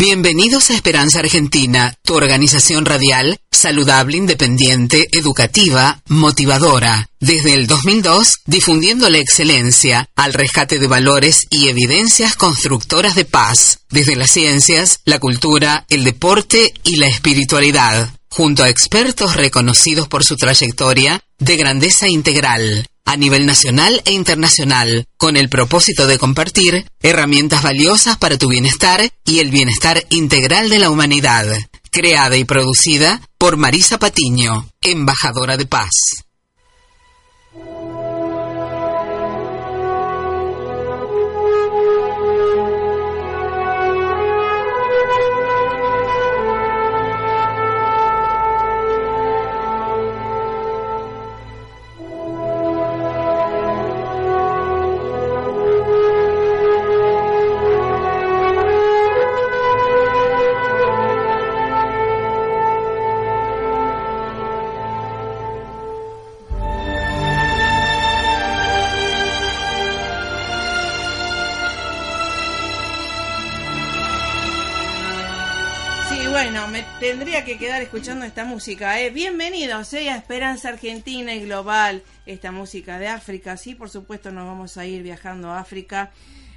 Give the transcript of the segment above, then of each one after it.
Bienvenidos a Esperanza Argentina, tu organización radial, saludable, independiente, educativa, motivadora. Desde el 2002, difundiendo la excelencia, al rescate de valores y evidencias constructoras de paz, desde las ciencias, la cultura, el deporte y la espiritualidad, junto a expertos reconocidos por su trayectoria de grandeza integral a nivel nacional e internacional, con el propósito de compartir herramientas valiosas para tu bienestar y el bienestar integral de la humanidad. Creada y producida por Marisa Patiño, embajadora de paz. Que quedar escuchando esta música. ¿eh? Bienvenidos ¿eh? a Esperanza Argentina y Global, esta música de África. Sí, por supuesto nos vamos a ir viajando a África,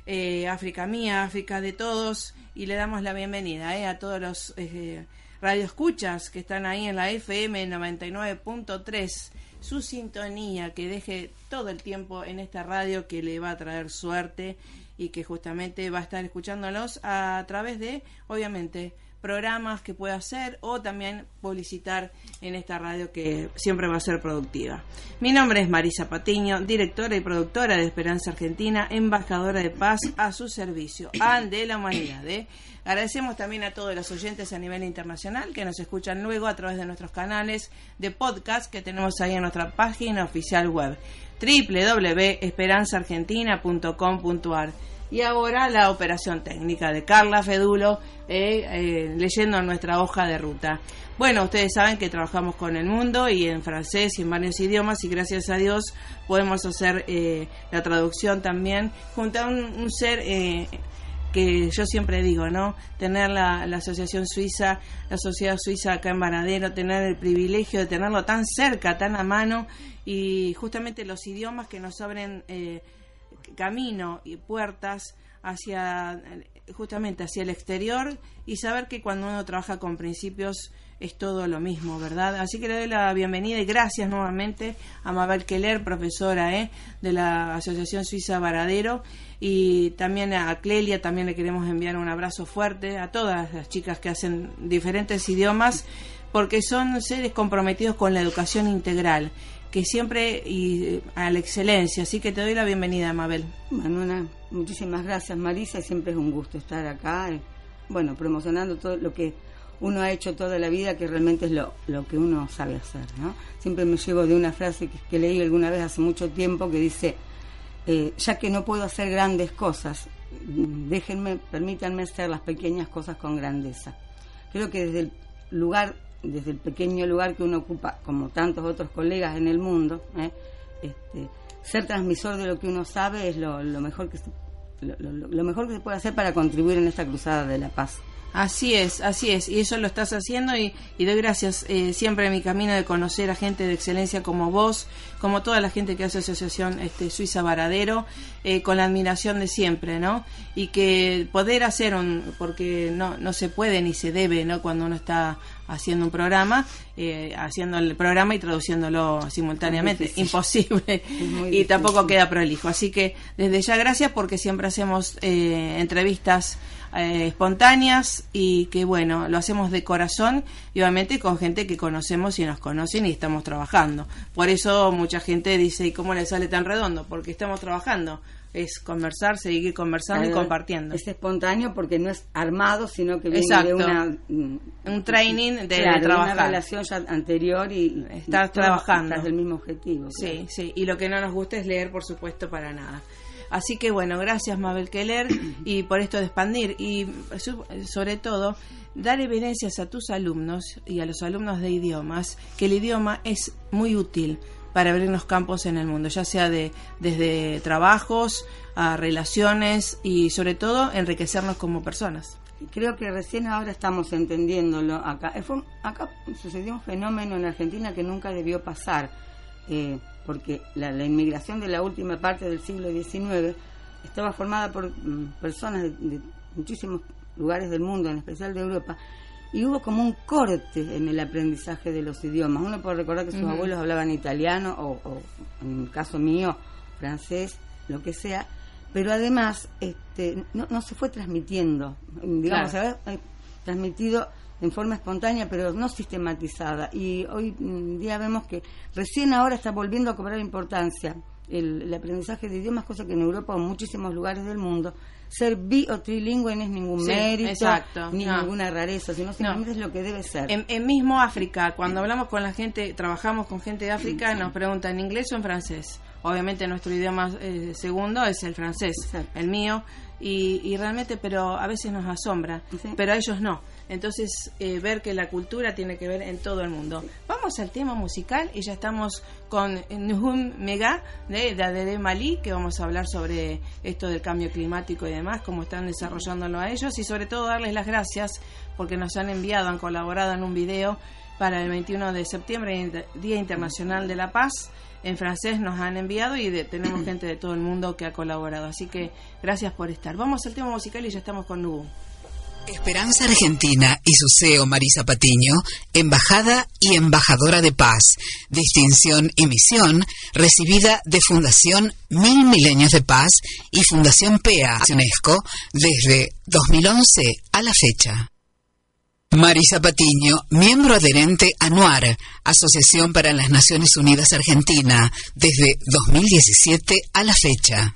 eh, África mía, África de todos, y le damos la bienvenida ¿eh? a todos los eh, radioescuchas que están ahí en la FM 99.3. Su sintonía, que deje todo el tiempo en esta radio que le va a traer suerte y que justamente va a estar escuchándolos a través de, obviamente, programas que pueda hacer o también publicitar en esta radio que siempre va a ser productiva. Mi nombre es Marisa Patiño, directora y productora de Esperanza Argentina, embajadora de paz a su servicio, ante la humanidad. ¿eh? Agradecemos también a todos los oyentes a nivel internacional que nos escuchan luego a través de nuestros canales de podcast que tenemos ahí en nuestra página oficial web www.esperanzaargentina.com.ar y ahora la operación técnica de Carla Fedulo, eh, eh, leyendo nuestra hoja de ruta. Bueno, ustedes saben que trabajamos con el mundo y en francés y en varios idiomas y gracias a Dios podemos hacer eh, la traducción también junto a un, ser que yo siempre digo, ¿no? Tener la, la, Asociación Suiza, la Sociedad Suiza acá en Varadero, tener el privilegio de tenerlo tan cerca, tan a mano y justamente los idiomas que nos abren camino y puertas hacia justamente hacia el exterior y saber que cuando uno trabaja con principios es todo lo mismo, ¿verdad? Así que le doy la bienvenida y gracias nuevamente a Mabel Keller, profesora ¿eh? de la Asociación Suiza Varadero, y también a Clelia, también le queremos enviar un abrazo fuerte a todas las chicas que hacen diferentes idiomas, porque son seres comprometidos con la educación integral que siempre y a la excelencia. Así que te doy la bienvenida, Mabel. Bueno, muchísimas gracias, Marisa. Siempre es un gusto estar acá, eh, bueno, promocionando todo lo que uno ha hecho toda la vida, que realmente es lo, lo que uno sabe hacer, ¿no? Siempre me llevo de una frase que, leí alguna vez hace mucho tiempo que dice, eh, ya que no puedo hacer grandes cosas, déjenme, permítanme hacer las pequeñas cosas con grandeza. Creo que desde el lugar desde el pequeño lugar que uno ocupa, como tantos otros colegas en el mundo, ¿eh? este, ser transmisor de lo que uno sabe es lo, mejor que lo, mejor que se puede hacer para contribuir en esta cruzada de la paz. Así es, así es, y eso lo estás haciendo y, doy gracias eh, siempre en mi camino de conocer a gente de excelencia como vos, como toda la gente que hace Asociación este, Suiza Varadero, eh, con la admiración de siempre, ¿no? Y que poder hacer un, porque no, no se puede ni se debe, ¿no? Cuando uno está haciendo un programa, eh, haciendo el programa y traduciéndolo simultáneamente. Imposible. y tampoco queda prolijo. Así que desde ya gracias porque siempre hacemos eh, entrevistas eh, espontáneas y que bueno, lo hacemos de corazón y obviamente con gente que conocemos y nos conocen y estamos trabajando. Por eso mucha gente dice, ¿y cómo le sale tan redondo? Porque estamos trabajando es conversar, seguir conversando y compartiendo. Es espontáneo porque no es armado, sino que viene de una, un training de, trabajar. una relación ya anterior y estar trabajando. del mismo objetivo. Sí, sí, y lo que no nos gusta es leer, por supuesto, para nada. Así que bueno, gracias Mabel Keller y por esto de expandir y sobre todo dar evidencias a tus alumnos y a los alumnos de idiomas que el idioma es muy útil para abrirnos campos en el mundo, ya sea de desde trabajos a relaciones y sobre todo enriquecernos como personas. creo que recién ahora estamos entendiéndolo acá. Acá sucedió un fenómeno en Argentina que nunca debió pasar, eh, porque la, inmigración de la última parte del siglo XIX estaba formada por mm, personas de, muchísimos lugares del mundo, en especial de Europa, y hubo como un corte en el aprendizaje de los idiomas. Uno puede recordar que sus abuelos hablaban italiano o, o, en el caso mío, francés, lo que sea, pero además este, no, no se fue transmitiendo, digamos, se había eh, transmitido en forma espontánea, pero no sistematizada. Y hoy día vemos que recién ahora está volviendo a cobrar importancia el, aprendizaje de idiomas, cosa que en Europa o en muchísimos lugares del mundo, ser bi o trilingüe no es ningún mérito, ni ninguna rareza, sino simplemente es lo que debe ser. En, mismo África, cuando hablamos con la gente, trabajamos con gente de África, nos preguntan en inglés o en francés. Obviamente nuestro idioma eh, segundo es el francés, el mío, y, realmente, pero a veces nos asombra, pero a ellos no. Entonces, eh, ver que la cultura tiene que ver en todo el mundo. Vamos al tema musical y ya estamos con Nuhum Mega de, de, de Malí, que vamos a hablar sobre esto del cambio climático y demás, cómo están desarrollándolo a ellos y sobre todo darles las gracias porque nos han enviado, han colaborado en un video para el 21 de septiembre, Día Internacional de la Paz en francés nos han enviado y tenemos gente de todo el mundo que ha colaborado. Así que gracias por estar. Vamos al tema musical y ya estamos con Nubu. Esperanza Argentina y su CEO Marisa Patiño, embajada y embajadora de paz, distinción y misión recibida de Fundación Mil Milenios de Paz y Fundación PEA UNESCO desde 2011 a la fecha. Marisa Patiño, miembro adherente a NUAR, Asociación para las Naciones Unidas Argentina, desde 2017 a la fecha.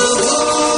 Música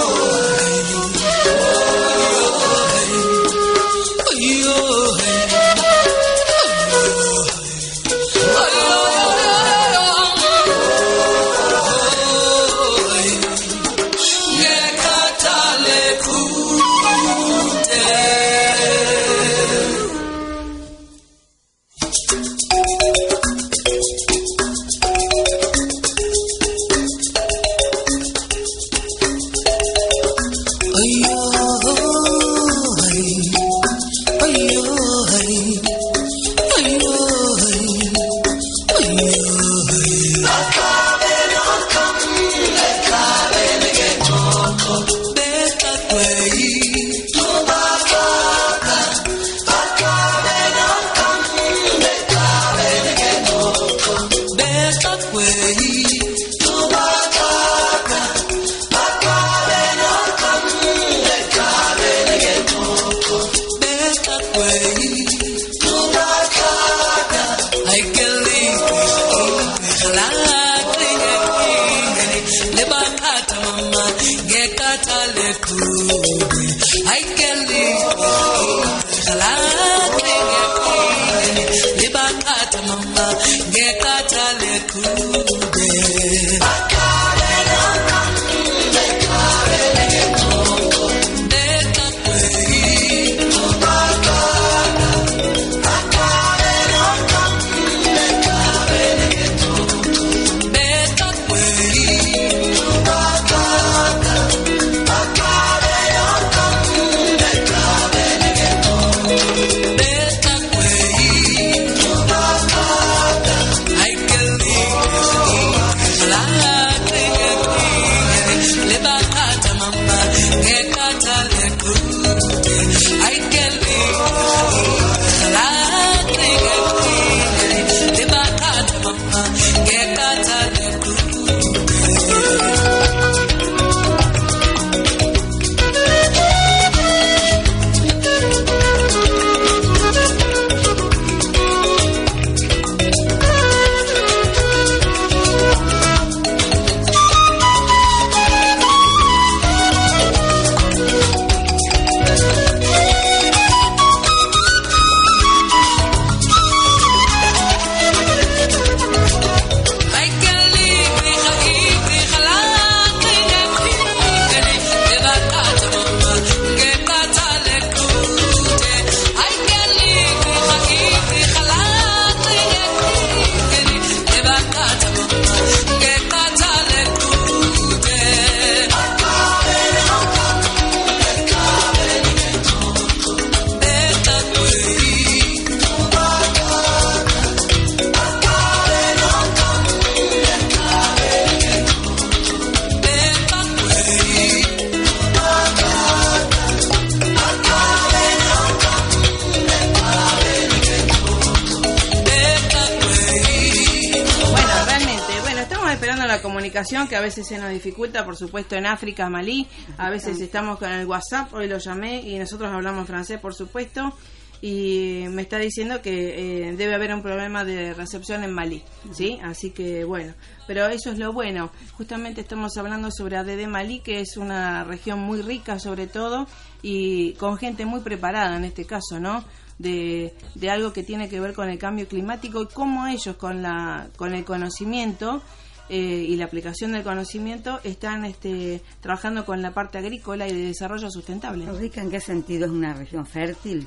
que a veces se nos dificulta, por supuesto, en África, Malí. A veces estamos con el WhatsApp, hoy lo llamé y nosotros hablamos francés, por supuesto. Y me está diciendo que eh, debe haber un problema de recepción en Malí, ¿sí? Así que bueno, pero eso es lo bueno. Justamente estamos hablando sobre ADD Malí, que es una región muy rica sobre todo y con gente muy preparada en este caso, ¿no? De, de, algo que tiene que ver con el cambio climático y cómo ellos con, la, con el conocimiento eh, y la aplicación del conocimiento están este, trabajando con la parte agrícola y de desarrollo sustentable. ¿Rica en qué sentido es una región fértil?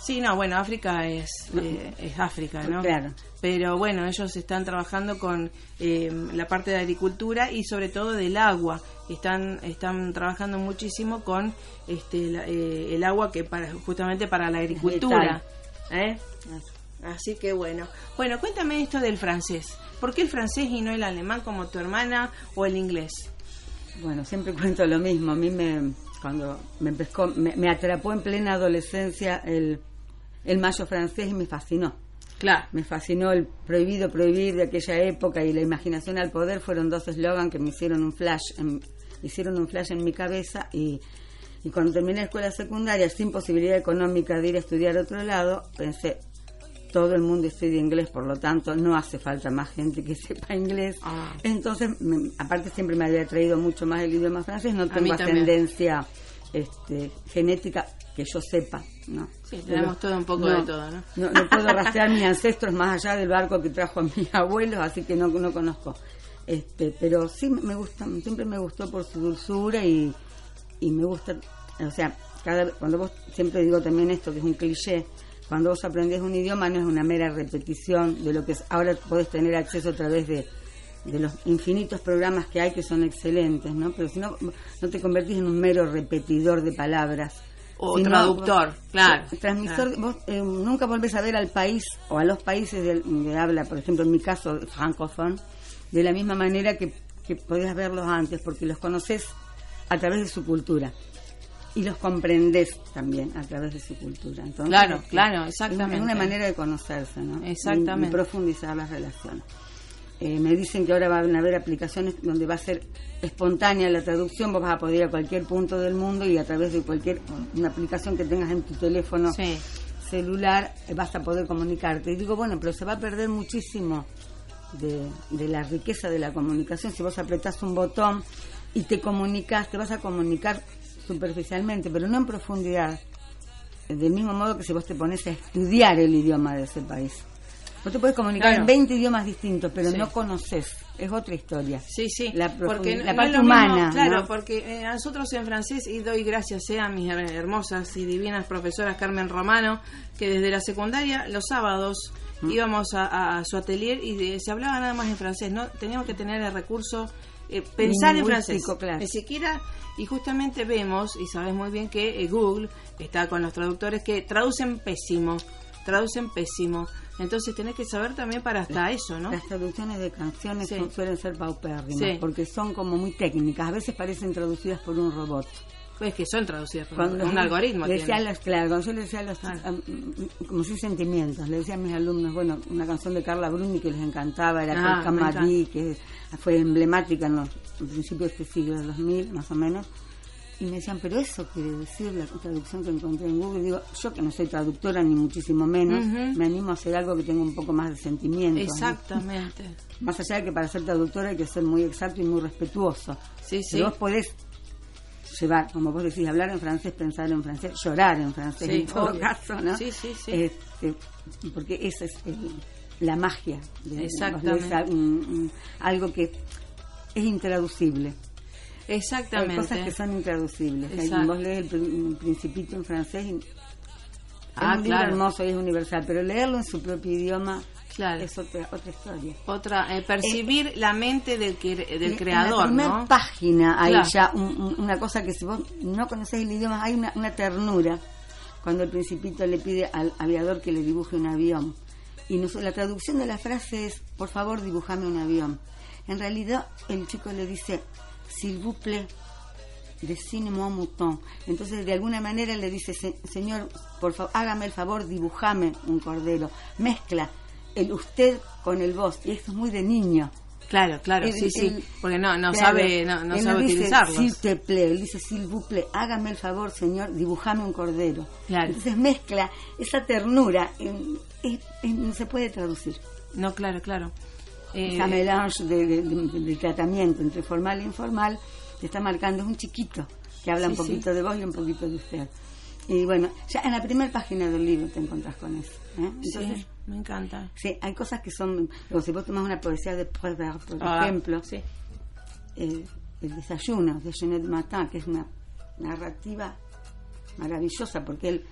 Sí, no, bueno, África es, eh, es África, ¿no? Claro. Pero bueno, ellos están trabajando con eh, la parte de agricultura y sobre todo del agua. Están están trabajando muchísimo con este el agua que para justamente para la agricultura. ¿eh? Así que bueno. Bueno, cuéntame esto del francés. ¿Por qué el francés y no el alemán como tu hermana o el inglés? Bueno, siempre cuento lo mismo. A mí me, cuando me, me, atrapó en plena adolescencia el, el mayo francés y me fascinó. Claro. Me fascinó el prohibido prohibir de aquella época y la imaginación al poder fueron dos eslogans que me hicieron un flash, hicieron un flash en mi cabeza y, y cuando terminé la escuela secundaria sin posibilidad económica de ir a estudiar a otro lado, pensé, todo el mundo estudia inglés, por lo tanto no hace falta más gente que sepa inglés. Ah. Entonces, me- aparte siempre me había traído mucho más el idioma francés, no tengo ascendencia este, genética que yo sepa, ¿no? Sí, tenemos todo un poco de todo, ¿no? No, no puedo rastrear mis ancestros más allá del barco que trajo a mis abuelos, así que no, no conozco. Este, pero sí me gusta, siempre me gustó por su dulzura y, y me gusta, o sea, cada, cuando vos, siempre digo también esto, que es un cliché, cuando vos aprendés un idioma no es una mera repetición de lo que es, ahora podés tener acceso a través de, de los infinitos programas que hay que son excelentes, ¿no? Pero si no, no te convertís en un mero repetidor de palabras. O sino- traductor, claro. Transmisor, vos eh, nunca volvés a ver al país o a los países de, de habla, por ejemplo, en mi caso, francófono, de la misma manera que, que podías verlos antes, porque los conoces a través de su cultura y los comprendés también a través de su cultura. Entonces, Claro, este, claro, es- exactamente. Es una manera de conocerse, ¿no? Exactamente. Y, y profundizar las relaciones. Eh, me dicen que ahora van a haber aplicaciones donde va a ser espontánea la traducción, vos vas a poder ir a cualquier punto del mundo y a través de cualquier una aplicación que tengas en tu teléfono Sí. celular eh, vas a poder comunicarte. Y digo, bueno, pero se va a perder muchísimo de, de la riqueza de la comunicación. Si vos apretás un botón y te comunicas, te vas a comunicar superficialmente, pero no en profundidad. Del mismo modo que si vos te pones a estudiar el idioma de ese país. Vos te puedes comunicar Claro. en 20 idiomas distintos, pero Sí. no conoces. Es otra historia. Sí, sí, La porque la no parte mismo, humana, claro, ¿no? porque eh, nosotros en francés, y doy gracias eh, a mis her- hermosas y divinas profesoras Carmen Romano, que desde la secundaria, los sábados, Mm. íbamos a, a su atelier y de- se hablaba nada más en francés, ¿no? Teníamos que tener el recurso, eh, pensar en francés, claro. ni siquiera, y justamente vemos, y sabes muy bien que eh, Google está con los traductores que traducen pésimo, traducen pésimo. Entonces tenés que saber también para hasta eso, ¿no? Las traducciones de canciones Sí. suelen ser paupérrimas Sí. porque son como muy técnicas. A veces parecen traducidas por un robot. Pues que son traducidas por Cuando un algoritmo. le decía los, claro, yo le decía a los, Claro. am- mm, como si sentimientos, le decía a mis alumnos, bueno, una canción de Carla Bruni que les encantaba, era Ah, Camadí, que fue emblemática en los principios de este siglo, de 2000 más o menos, y me decían, pero eso quiere decir la traducción que encontré en Google, digo, yo que no soy traductora ni muchísimo menos, me animo a hacer algo que tenga un poco más de sentimiento. ¿no? Exactamente. Más allá de que para ser traductora hay que ser muy exacto y muy respetuoso. Sí, sí. Pero vos podés llevar, como vos decís, hablar en francés, pensar en francés, llorar en francés Sí, en todo obvio. caso, ¿no? Sí, sí, sí. Este, porque esa es el- la magia. De, Exactamente. lees un- algo que es intraducible. Hay Exactamente. cosas que son intraducibles. Hay-. Vos lees el, Prin- el Principito en francés y Ah, es un libro claro. hermoso y es universal, pero leerlo en su propio idioma Claro. es otra, otra historia. Otra, eh, percibir la mente del, del En creador, la primera ¿no? página hay Claro. ya un- un- una cosa que si vos no conocés el idioma, hay una, una ternura cuando el principito le pide al aviador que le dibuje un avión. Y no, la traducción de la frase es, por favor, dibujame un avión. En realidad, el chico le dice, s'il vous plaît, dessinez-moi mouton. Entonces, de alguna manera le dice, "Se- señor, por favor, hágame el favor, dibujame un cordero. Mezcla el usted con el vos. Y esto es muy de niño. Claro, claro, El- sí, sí. Porque no, no Claro, sabe, no, no él sabe dice, utilizarlos. S'il te plaît, él dice, s'il vous plaît, hágame el favor, señor, dibujame un cordero. Claro. Entonces mezcla esa ternura, en- en- en- no se puede traducir. No, claro, claro. Eh, Esa melange de, de- de- de tratamiento entre formal e informal te está marcando, es un chiquito que habla Sí, un poquito de vos y un poquito de usted. Y bueno, ya en la primera página del libro te encontrás con eso. ¿Eh? Entonces, sí, me encanta. sí, hay cosas que son, como si vos tomás una poesía de Prévert, por Ah, ejemplo, sí. eh, El desayuno de Jeanette Matin, que es una narrativa maravillosa porque él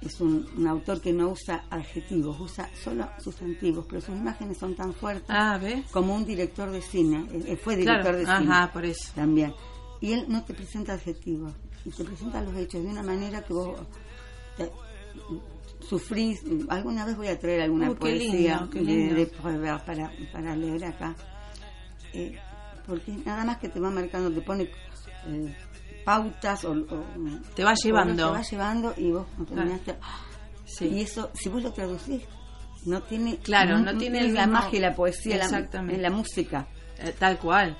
es un, un autor que no usa adjetivos, usa solo sustantivos, pero sus imágenes son tan fuertes Ah, como un director de cine. Él- fue Claro, director de cine ajá, por eso. también. Y él no te presenta adjetivos, y te presenta los hechos de una manera que vos te- sufrís. Alguna vez voy a traer alguna Uh, poesía lindo, de, de para, para leer acá. Eh, porque nada más que te va marcando, te pone eh, pautas o, o- Te va llevando. Te va llevando y vos no terminaste. Sí. Y eso, si vos lo traducís, no tiene, Claro, no tiene el la magia y la poesía, la, Exactamente. en la música Eh, tal cual.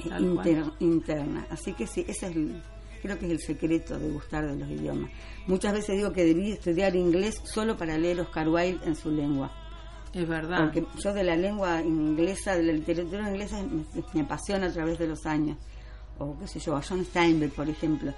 eh, cual. inter- interna. Así que sí, esa es, el- creo que es el secreto de gustar de los idiomas. Muchas veces digo que debí estudiar inglés solo para leer Oscar Wilde en su lengua. Es verdad. Porque yo de la lengua inglesa, de la literatura inglesa, me, me apasiona a través de los años. O qué sé yo, a John Steinbeck, por ejemplo.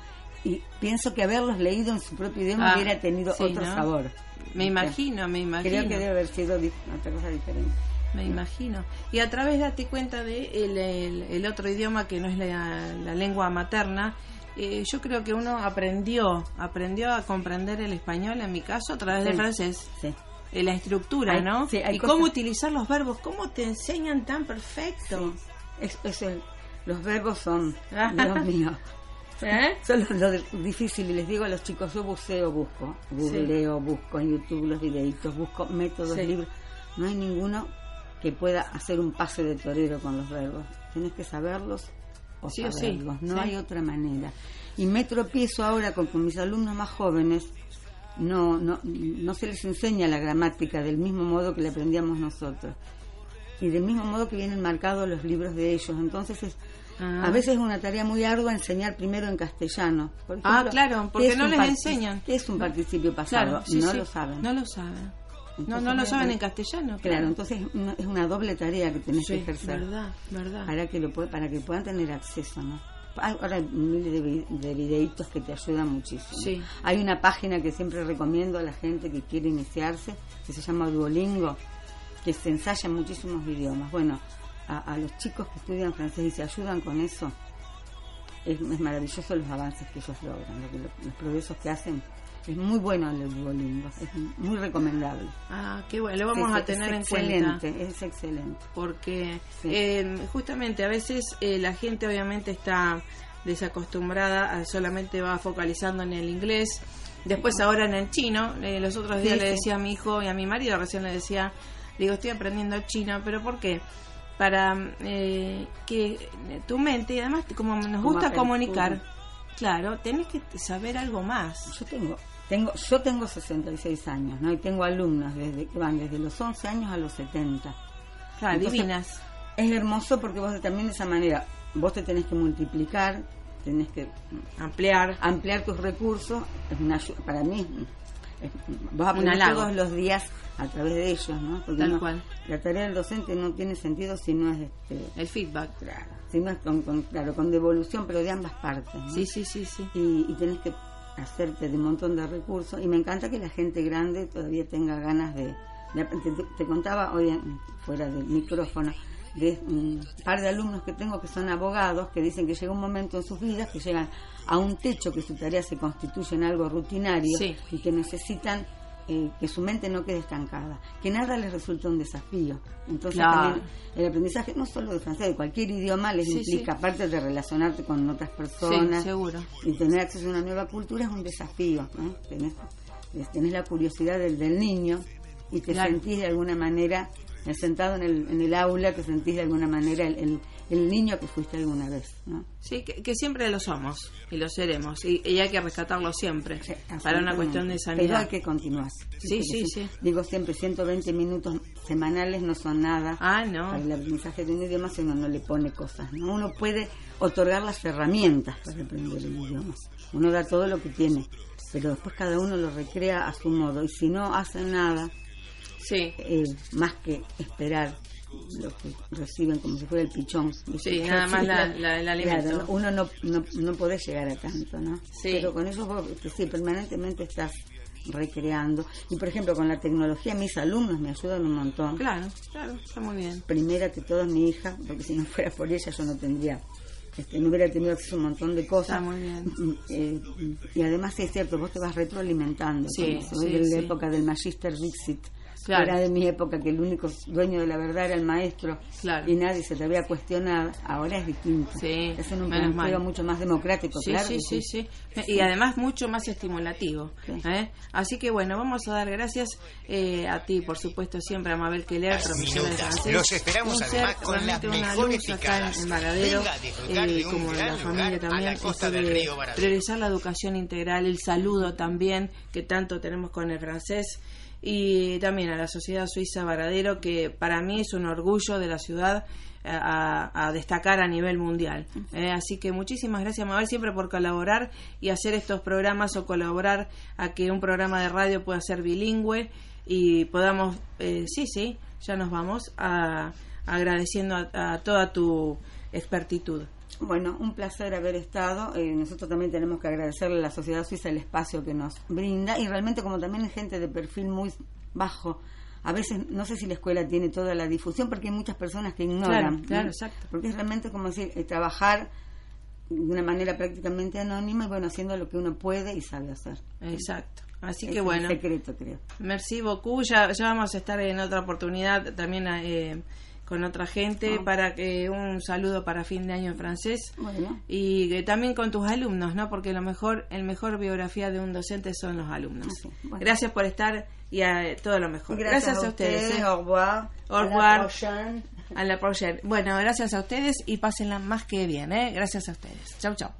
Y pienso que haberlos leído en su propio idioma Ah, hubiera tenido sí, otro ¿no? sabor. Me imagino, me imagino. Creo que debe haber sido otra cosa diferente. Me imagino. Y a través, date cuenta de el, el- el otro idioma que no es la, la lengua materna, eh, yo creo que uno aprendió, aprendió a comprender el español, en mi caso, a través del Sí. francés. Sí. Eh, la estructura, Hay- ¿no? sí, y cómo utilizar los verbos, cómo te enseñan tan perfecto. Es, es el- los verbos son. Dios mío, ¿Eh? son lo, lo difícil. Y les digo a los chicos, yo buceo, busco, googleo, busco en YouTube los videitos, busco métodos, libros. No hay ninguno que pueda hacer un pase de torero con los verbos. Tienes que saberlos Sí o sí, saberlos. No sí. hay otra manera. Y me tropiezo ahora con, con mis alumnos más jóvenes. No, no, no se les enseña la gramática del mismo modo que la aprendíamos nosotros. Y del mismo modo que vienen marcados los libros de ellos. Entonces es, Ah. a veces es una tarea muy ardua enseñar primero en castellano. Por Ah, claro, ¿qué porque no les enseñan. ¿Qué es un participio pasado? Claro, sí, no sí. lo saben. No lo saben. No, Entonces, no lo saben en castellano. Claro, entonces una- es una doble tarea que tenés que ejercer verdad, verdad. para que lo para que puedan tener acceso, ¿no? Hay- Ahora hay miles de, vi- de videitos que te ayudan muchísimo. Sí. Hay una página que siempre recomiendo a la gente que quiere iniciarse, que se llama Duolingo, que se ensaya en muchísimos idiomas. Bueno, a, a los chicos que estudian francés y se ayudan con eso, es, es maravilloso los avances que ellos logran, lo que lo- los progresos que hacen. Es muy bueno el Duolingo, es muy recomendable. Ah, qué bueno, lo vamos a tener en cuenta. excelente, es excelente. porque Sí. eh, justamente a veces eh, la gente obviamente está desacostumbrada, a- solamente va focalizando en el inglés, después ahora en el chino, eh, los otros días Sí, le decía a mi hijo y a mi marido, recién le decía, digo, estoy aprendiendo chino, pero ¿por qué? Para eh, que tu mente, y además como nos Como gusta comunicar, claro, tenés que saber algo más. Yo tengo, tengo, yo tengo 66 años, ¿no? Y tengo alumnas desde, que van desde los 11 años a los 70. Claro, Entonces, divinas. Es hermoso porque vos también de esa manera, vos te tenés que multiplicar, tenés que Ampliar. ampliar tus recursos, es una para mí, es- vos aprendés halago. todos los días a través de ellos, ¿no? Porque Tal no- cual. la tarea del docente no tiene sentido si no es, este, El feedback. claro, si no es con, con- claro, con devolución, pero de ambas partes, ¿no? Sí, sí, sí, sí. y, y tenés que hacerte de un montón de recursos y me encanta que la gente grande todavía tenga ganas de, de te, te contaba hoy en- fuera del micrófono de un par de alumnos que tengo que son abogados que dicen que llega un momento en sus vidas que llegan a un techo que su tarea se constituye en algo rutinario Sí. y que necesitan eh, que su mente no quede estancada, que nada les resulta un desafío. Entonces Claro. también el aprendizaje no solo de francés, de cualquier idioma les Sí, implica, sí. aparte de relacionarte con otras Sí, personas, seguro. y tener acceso a una nueva cultura es un desafío. ¿no? Tenés, tenés la curiosidad del, del niño y te Claro. sentís de alguna manera, eh, sentado en el, en el aula, te sentís de alguna manera el, el- el niño que fuiste alguna vez. ¿no? Sí, que, que siempre lo somos y lo seremos y, y hay que rescatarlo siempre Sí, para una cuestión de Pero sanidad. hay que continuar. Sí, Porque sí, sí. Digo siempre, 120 minutos semanales no son nada Ah, no. para el aprendizaje de un idioma si uno no le pone cosas. ¿no? Uno puede otorgar las herramientas para aprender el idioma. Uno da todo lo que tiene, pero después cada uno lo recrea a su modo. Y si no hace nada, Sí, eh, más que esperar lo que reciben como si fuera el pichón. Sí, nada más la- la- el alimento. Claro, uno no, no, no podés llegar a tanto, ¿no? Sí. Pero con eso vos, sí, permanentemente estás recreando. Y por ejemplo, con la tecnología, mis alumnos me ayudan un montón. claro, claro, está muy bien. Primera que todo es mi hija, porque si no fuera por ella yo no tendría, este, no hubiera tenido acceso a un montón de cosas. Está muy bien. Eh, y además sí es cierto, vos te vas retroalimentando. Sí, sí, de la sí. época del Magister Dixit. Claro. Era de mi época que el único dueño de la verdad era el maestro Claro. y nadie se te había cuestionado. Ahora es distinto. Sí, es en un planteo mucho más democrático, Sí, claro. sí, que sí, sí. Y además mucho más estimulativo. Sí. ¿eh? Así que bueno, vamos a dar gracias eh, a ti, por supuesto, siempre a Mabel Keller, profesora de francés. Los esperamos Un ser además con las realmente una mejores luz acá en, en Varadero, Venga a disfrutar de un como gran la familia también, la costa del de río priorizar la educación integral, el saludo también, que tanto tenemos con el francés. Y también a la Sociedad Suiza Varadero, que para mí es un orgullo de la ciudad a, destacar a nivel mundial. Eh, así que muchísimas gracias, Mabel, siempre por colaborar y hacer estos programas o colaborar a que un programa de radio pueda ser bilingüe y podamos, eh, sí, sí, ya nos vamos a, agradeciendo a, toda tu expertitud. Bueno, un placer haber estado. Eh, nosotros también tenemos que agradecerle a la sociedad suiza el espacio que nos brinda y realmente como también hay gente de perfil muy bajo, a veces no sé si la escuela tiene toda la difusión porque hay muchas personas que ignoran. Claro, exacto. Porque es realmente como decir, eh, trabajar de una manera prácticamente anónima y bueno, haciendo lo que uno puede y sabe hacer. Exacto. Así que bueno. secreto, creo. Merci beaucoup. Ya, ya vamos a estar en otra oportunidad también eh, con otra gente ah. para que un saludo para fin de año en francés y también con tus alumnos, ¿no? Porque lo mejor, el mejor biografía de un docente son los alumnos. Gracias por estar y a todo lo mejor. Gracias, a ustedes. ¿eh? Au revoir. Au revoir. A la próxima. Bueno, gracias a ustedes y pásenla más que bien, ¿eh? Gracias a ustedes. Chau, chau.